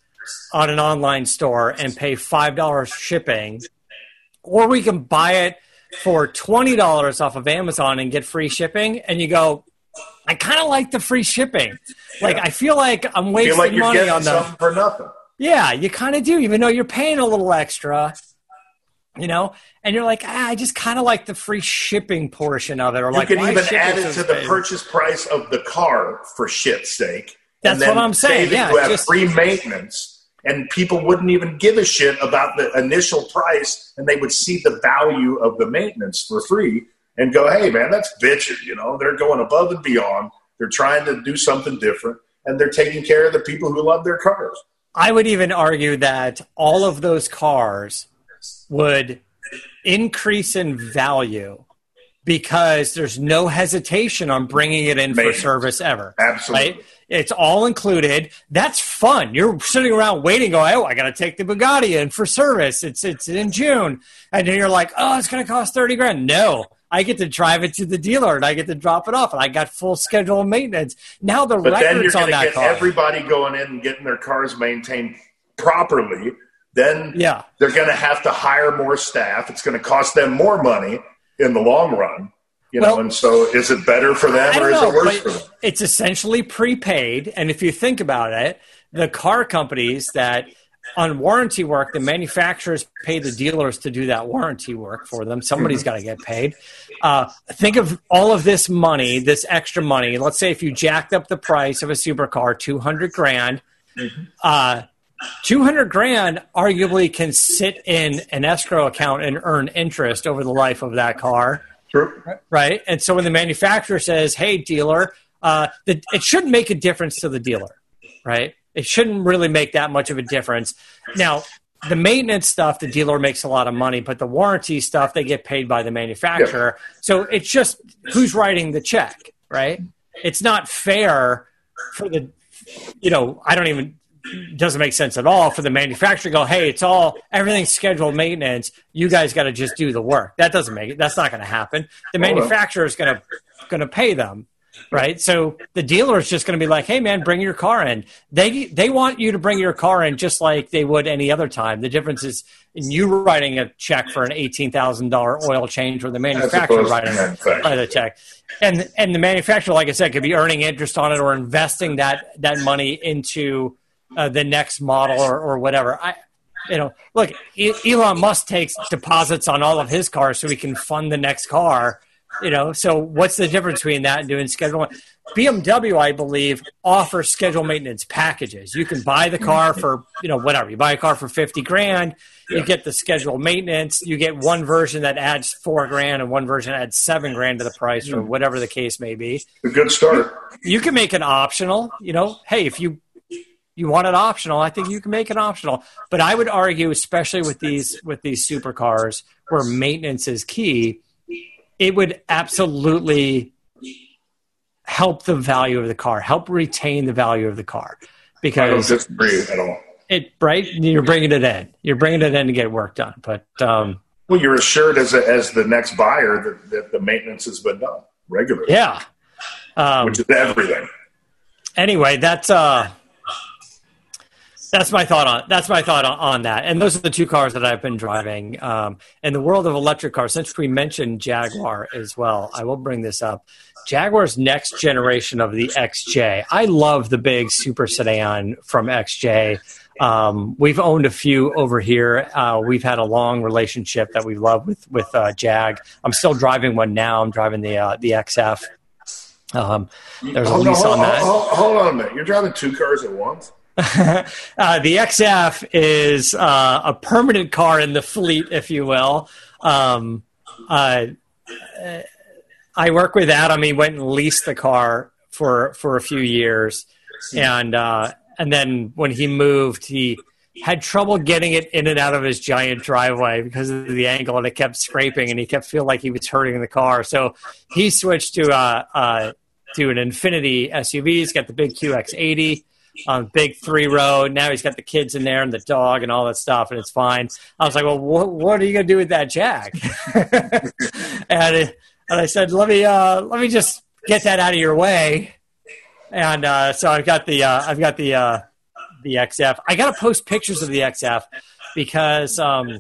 on an online store and pay $5 shipping or we can buy it for $20 off of Amazon and get free shipping and you go I kind of like the free shipping. Like I feel like I'm wasting like money on the something for nothing. yeah, you kind of do, even though you're paying a little extra, you know, and you're like, ah, I just kind of like the free shipping portion of it, or You like can even add it to the expensive? purchase price of the car for shit's sake. That's what I'm saying, say yeah, you have just- free maintenance, and people wouldn't even give a shit about the initial price, and they would see the value of the maintenance for free and go, "Hey, man, that's bitching." You know, they're going above and beyond. They're trying to do something different, and they're taking care of the people who love their cars. I would even argue that all of those cars would increase in value because there's no hesitation on bringing it in for service ever. Absolutely. Right? It's all included. That's fun. You're sitting around waiting, going, "Oh, I got to take the Bugatti in for service. It's it's in June," and then you're like, "Oh, it's going to cost thirty grand." No, I get to drive it to the dealer and I get to drop it off, and I got full schedule of maintenance. Now the But records on that get car. everybody going in and getting their cars maintained properly. Then Yeah. they're going to have to hire more staff. It's going to cost them more money in the long run. You well, know, and so is it better for them or is know, it worse for them? It's essentially prepaid, and if you think about it, the car companies that on warranty work, the manufacturers pay the dealers to do that warranty work for them. Somebody's mm-hmm. got to get paid. Uh, think of all of this money, this extra money. Let's say if you jacked up the price of a supercar, two hundred grand. Mm-hmm. Uh, 200 grand arguably can sit in an escrow account and earn interest over the life of that car. Sure. Right. And so when the manufacturer says, hey, dealer, uh, the, it shouldn't make a difference to the dealer. Right. It shouldn't really make that much of a difference. Now, the maintenance stuff, the dealer makes a lot of money, but the warranty stuff, they get paid by the manufacturer. Yeah. So it's just who's writing the check, right? It's not fair for the, you know, I don't even, doesn't make sense at all for the manufacturer to go, hey, it's all everything's scheduled maintenance. You guys got to just do the work. That doesn't make it. That's not going to happen. The manufacturer is going to going to pay them right? So the dealer is just going to be like, "Hey, man, bring your car in." They they want you to bring your car in just like they would any other time. The difference is in you writing a check for an eighteen thousand dollar oil change, or the manufacturer writing a, a check. And and the manufacturer, like I said, could be earning interest on it or investing that that money into uh, the next model or, or whatever. I, you know, look, Elon Musk takes deposits on all of his cars so he can fund the next car you know, so what's the difference between that and doing schedule? BMW, I believe, offers schedule maintenance packages. You can buy the car for, you know, whatever. You buy a car for 50 grand, you get the schedule maintenance, you get one version that adds four grand and one version adds seven grand to the price or whatever the case may be. A good start. You can make it optional, you know, hey, if you you want it optional, I think you can make it optional. But I would argue, especially with these with these supercars where maintenance is key, it would absolutely help the value of the car, help retain the value of the car. Because I don't disagree at all. It right, you're bringing it in. You're bringing it in to get work done. But um, well, you're assured as a, as the next buyer that, that the maintenance has been done regularly. Yeah, um, which is everything. Anyway, that's uh, that's my thought on that's my thought on, on, that. And those are the two cars that I've been driving. Um, in the world of electric cars, since we mentioned Jaguar as well, I will bring this up. Jaguar's next generation of the XJ. I love the big super sedan from XJ. Um, we've owned a few over here. Uh, we've had a long relationship that we love with with uh, Jag. I'm still driving one now. I'm driving the uh, the XF. Um, there's hold a lease on, on that. Hold, hold, on a minute. You're driving two cars at once. <laughs> uh, the XF is uh, a permanent car in the fleet, if you will. Um, uh, I work with Adam. He went and leased the car for for a few years, and uh, and then when he moved, he had trouble getting it in and out of his giant driveway because of the angle, and it kept scraping, and he kept feeling like he was hurting the car. So he switched to uh, uh, to an Infiniti SUV. He's got the big QX80 on big three row. Now he's got the kids in there and the dog and all that stuff, and it's fine. I was like, well, what, what are you going to do with that Jag? <laughs> and it, and I said, let me uh, let me just get that out of your way. And uh, so I've got the uh, I've got the uh, the XF. I got to post pictures of the XF because um,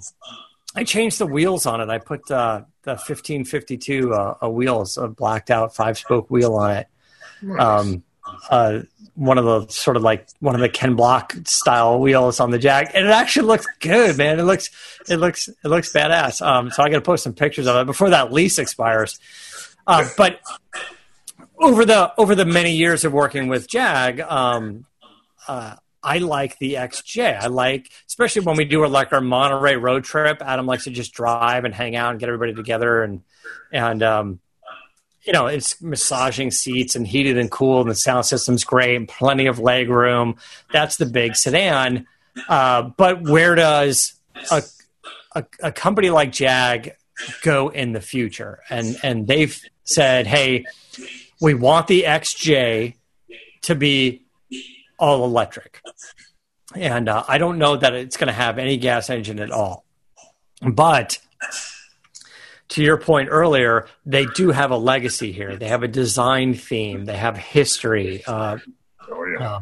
I changed the wheels on it. I put uh, the 1552 uh, wheels, a blacked out five spoke wheel on it. Nice. Um, uh, one of the sort of like one of the Ken Block style wheels on the Jag, and it actually looks good, man. It looks it looks it looks badass. Um, so I got to post some pictures of it before that lease expires. Uh, but over the over the many years of working with Jag, um, uh, I like the XJ. I like, especially when we do like our Monterey road trip. Adam likes to just drive and hang out and get everybody together, and and um, you know, it's massaging seats and heated and cooled, and the sound system's great, and plenty of leg room. That's the big sedan. Uh, but where does a, a, a company like Jag go in the future? And and they've said, hey, we want the XJ to be all electric, and uh, I don't know that it's going to have any gas engine at all, but to your point earlier, they do have a legacy here. They have a design theme. They have history. Uh, oh, yeah. Uh,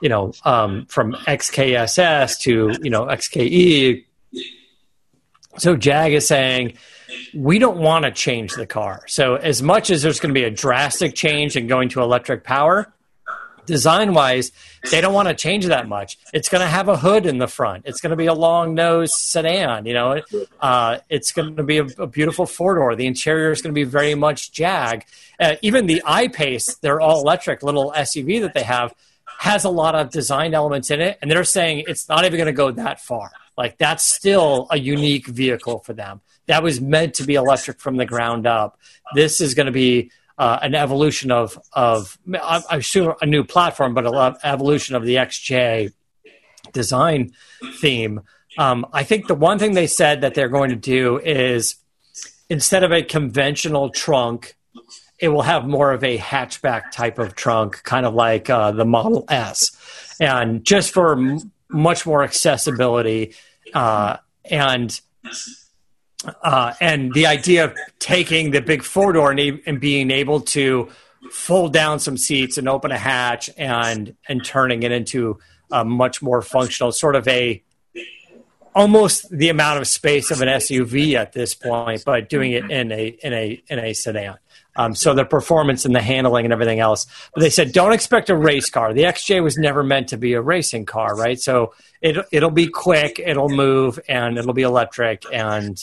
you know, um, from XKSS to you know XKE. So Jag is saying, we don't want to change the car. So as much as there's going to be a drastic change in going to electric power, design wise, they don't want to change that much. It's going to have a hood in the front. It's going to be a long nose sedan. You know, uh, it's going to be a, a beautiful four door. The interior is going to be very much Jag. Uh, even the I-Pace, their all electric little SUV that they have, has a lot of design elements in it, and they're saying it's not even going to go that far. Like that's still a unique vehicle for them. That was meant to be electric from the ground up. This is going to be uh, an evolution of of I assume a new platform, but an evolution of the XJ design theme. Um, I think the one thing they said that they're going to do is instead of a conventional trunk, it will have more of a hatchback type of trunk, kind of like uh, the Model S, and just for m- much more accessibility uh, and uh, and the idea of taking the big four door and, and, being able to fold down some seats and open a hatch and and turning it into a much more functional sort of a almost the amount of space of an SUV at this point, but doing it in a in a in a sedan. Um, so the performance and the handling and everything else. But they said don't expect a race car. The XJ was never meant to be a racing car, right? So it it'll be quick, it'll move, and it'll be electric and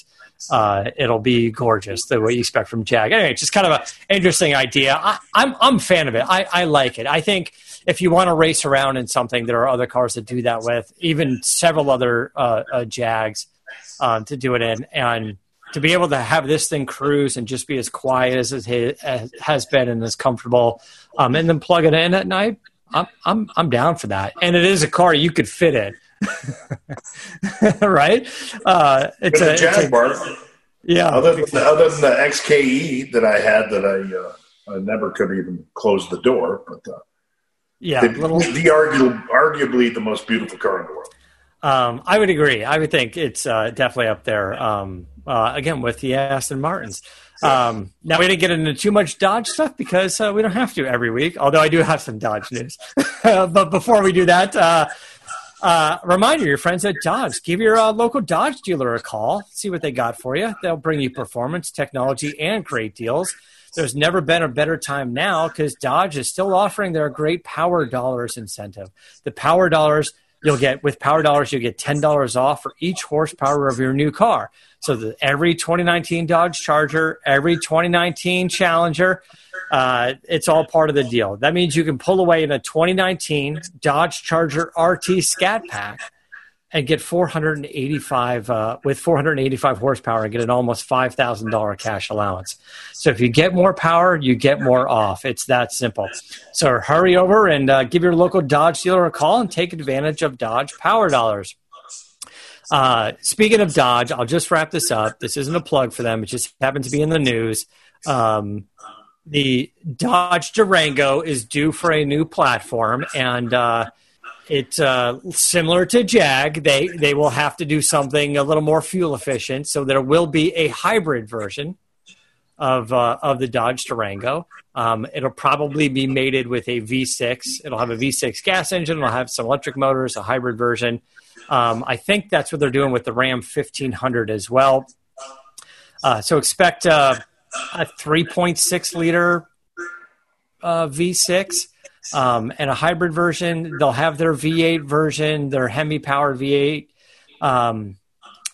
uh, it'll be gorgeous the way you expect from Jag. Anyway, just kind of an interesting idea. I, am I'm, I'm a fan of it. I, I like it. I think if you want to race around in something, there are other cars that do that with, even several other uh, uh, Jags uh, to do it in, and to be able to have this thing cruise and just be as quiet as it has been and as comfortable, um, and then plug it in at night. I'm I'm I'm down for that, and it is a car you could fit in. <laughs> right? Uh, it's a, Jaguar. It's a, yeah. Other than, the, other than the XKE that I had, that I uh, I never could even close the door, but uh, yeah, the, little, the arguably, arguably the most beautiful car in the world. Um, I would agree. I would think it's uh, definitely up there. Um, uh, again, with the Aston Martins. Um, now we didn't get into too much Dodge stuff because uh, we don't have to every week. Although I do have some Dodge news. <laughs> but before we do that, uh, reminder, your friends at Dodge, give your uh, local Dodge dealer a call. See what they got for you. They'll bring you performance, technology, and great deals. There's never been a better time now because Dodge is still offering their great Power Dollars incentive. The Power Dollars you'll get with Power Dollars, you'll get ten dollars off for each horsepower of your new car. So that every 2019 Dodge Charger, every 2019 Challenger, uh, it's all part of the deal. That means you can pull away in a 2019 Dodge Charger RT Scat Pack and get 485 uh, with 485 horsepower and get an almost five thousand dollar cash allowance. So if you get more power, you get more off. It's that simple. So hurry over and uh, give your local Dodge dealer a call and take advantage of Dodge Power Dollars. Uh, speaking of Dodge, I'll just wrap this up. This isn't a plug for them; it just happened to be in the news. Um, the Dodge Durango is due for a new platform, and uh, it's uh, similar to Jag. They they will have to do something a little more fuel efficient, so there will be a hybrid version of uh, of the Dodge Durango. Um, it'll probably be mated with a V6. It'll have a V6 gas engine. It'll have some electric motors, a hybrid version. Um, I think that's what they're doing with the Ram 1500 as well. Uh, so expect uh, a 3.6 liter uh, V6 um, and a hybrid version. They'll have their V8 version, their Hemi powered V8, um,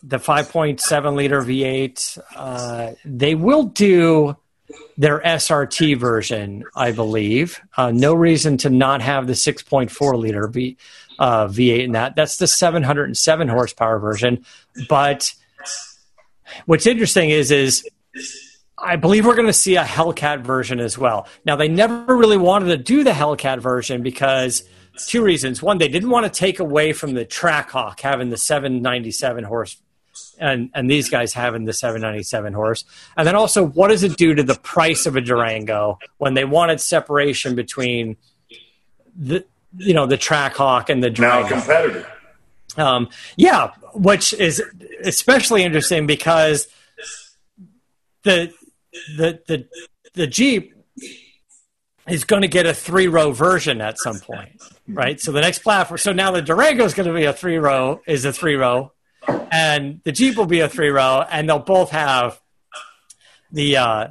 the 5.7 liter V8. Uh, they will do their SRT version, I believe. Uh, no reason to not have the 6.4 liter V, uh, V8 in that. That's the 707 horsepower version. But what's interesting is is I believe we're going to see a Hellcat version as well. Now, they never really wanted to do the Hellcat version because two reasons. One, they didn't want to take away from the Trackhawk having the 797 horse and, and these guys having the 797 horse. And then also, what does it do to the price of a Durango when they wanted separation between the, you know, the Trackhawk and the Durango? Now competitor. Um, yeah, which is especially interesting because the the the the Jeep is going to get a three row version at some point, right? So the next platform. So now the Durango is going to be a three row is a three row, and the Jeep will be a three row, and they'll both have the uh,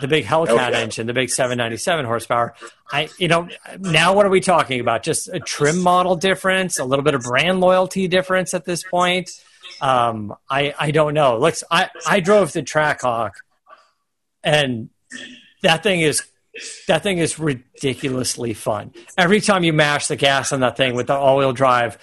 the big Hellcat okay. engine, the big 797 horsepower. I, you know, now what are we talking about? Just a trim model difference, a little bit of brand loyalty difference at this point. Um, I, I don't know. Looks, I, I drove the Trackhawk, and that thing is that thing is ridiculously fun. Every time you mash the gas on that thing with the all-wheel drive,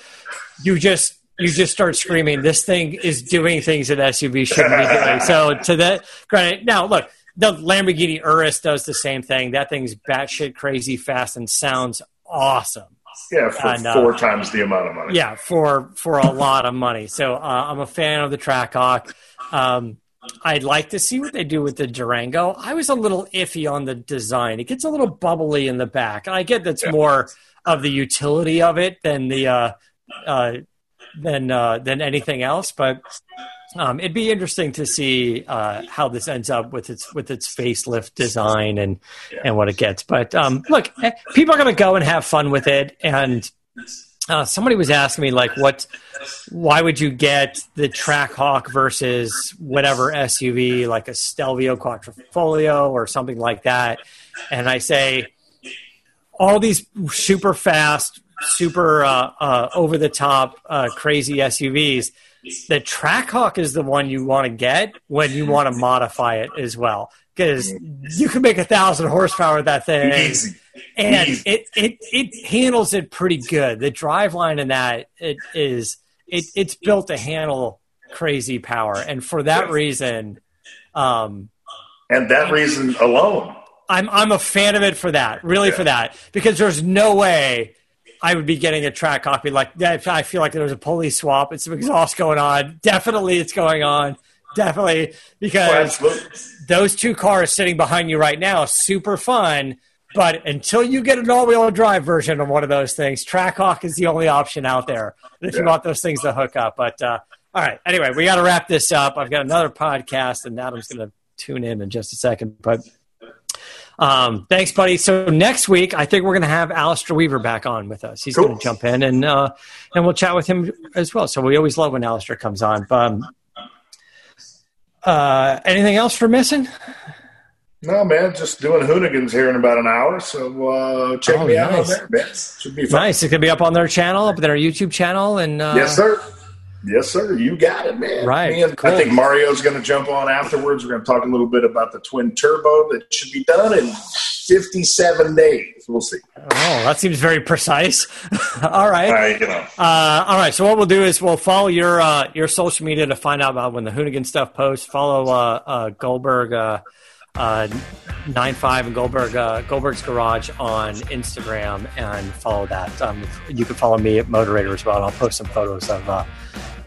you just you just start screaming. This thing is doing things that SUV shouldn't be doing. So to that, granted, now look, the Lamborghini Urus does the same thing. That thing's batshit crazy fast and sounds awesome. Yeah, for and, uh, four times the amount of money. Yeah, for for a lot of money. So uh, I'm a fan of the Trackhawk. Um, I'd like to see what they do with the Durango. I was a little iffy on the design. It gets a little bubbly in the back, and I get that's yeah. more of the utility of it than the uh, uh, than uh, than anything else. But um, it'd be interesting to see uh, how this ends up with its with its facelift design and yeah. and what it gets. But um, look, eh, people are going to go and have fun with it. And uh, somebody was asking me like, what? Why would you get the Trackhawk versus whatever SUV like a Stelvio Quattrofoglio or something like that? And I say, all these super fast, super uh, uh over the top, uh, crazy SUVs the Trackhawk is the one you want to get when you want to modify it as well because you can make a thousand horsepower with that thing Easy. And it, it it handles it pretty good the drive line in that it is it, it's built to handle crazy power and for that reason um and that reason alone i'm i'm a fan of it for that really yeah. for that because there's no way I would be getting a Trackhawk Like, that. I feel like there's a pulley swap. It's some exhaust going on. Definitely, it's going on. Definitely because those two cars sitting behind you right now, super fun. But until you get an all-wheel drive version of one of those things, Trackhawk is the only option out there if yeah. you want those things to hook up. But uh, all right, anyway, we got to wrap this up. I've got another podcast, and Adam's going to tune in in just a second. But um, thanks, buddy. So next week, I think we're going to have Alistair Weaver back on with us. He's cool. going to jump in and uh, and we'll chat with him as well. So we always love when Alistair comes on. Um, uh, anything else for missing? No, man, just doing Hoonigans here in about an hour. So uh, check oh, me nice. out on there, man. Should be fun. Nice. It's going to be up on their channel, up on their YouTube channel. and uh, Yes, sir. Yes, sir. You got it, man. Right. Cool. I think Mario's going to jump on afterwards. We're going to talk a little bit about the twin turbo that should be done in 57 days. We'll see. Oh, that seems very precise. <laughs> all right. All right, you know. Uh, all right. So what we'll do is we'll follow your uh, your social media to find out about when the Hoonigan stuff posts. Follow uh, uh Goldberg. Uh, nine five and Goldberg uh, Goldberg's Garage on Instagram and follow that. Um, you can follow me at Moderator as well. And I'll post some photos of uh,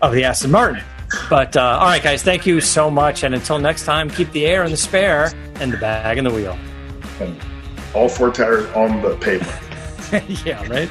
of the Aston Martin. But uh, all right, guys, thank you so much. And until next time, keep the air in the spare and the bag in the wheel. And all four tires on the pavement. <laughs> yeah, right.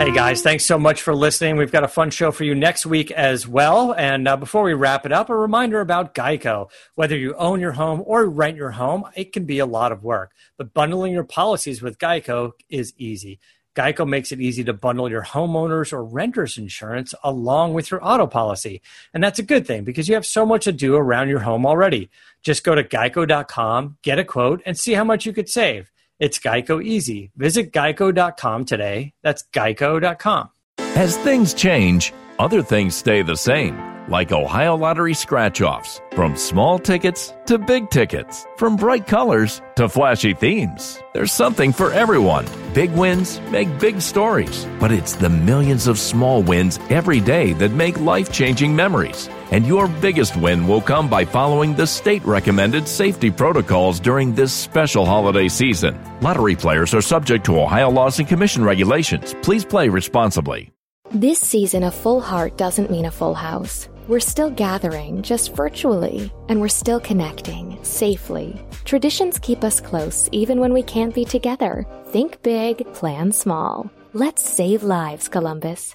Hey guys, thanks so much for listening. We've got a fun show for you next week as well. And uh, before we wrap it up, a reminder about Geico. Whether you own your home or rent your home, it can be a lot of work. But bundling your policies with Geico is easy. Geico makes it easy to bundle your homeowners or renters insurance along with your auto policy. And that's a good thing because you have so much to do around your home already. Just go to geico.com, get a quote, and see how much you could save. It's Geico Easy. Visit geico.com today. That's geico.com. As things change, other things stay the same like Ohio Lottery scratch offs, from small tickets to big tickets, from bright colors to flashy themes. There's something for everyone. Big wins make big stories, but it's the millions of small wins every day that make life changing memories. And your biggest win will come by following the state recommended safety protocols during this special holiday season. Lottery players are subject to Ohio laws and commission regulations. Please play responsibly. This season, a full heart doesn't mean a full house. We're still gathering, just virtually, and we're still connecting safely. Traditions keep us close even when we can't be together. Think big, plan small. Let's save lives, Columbus.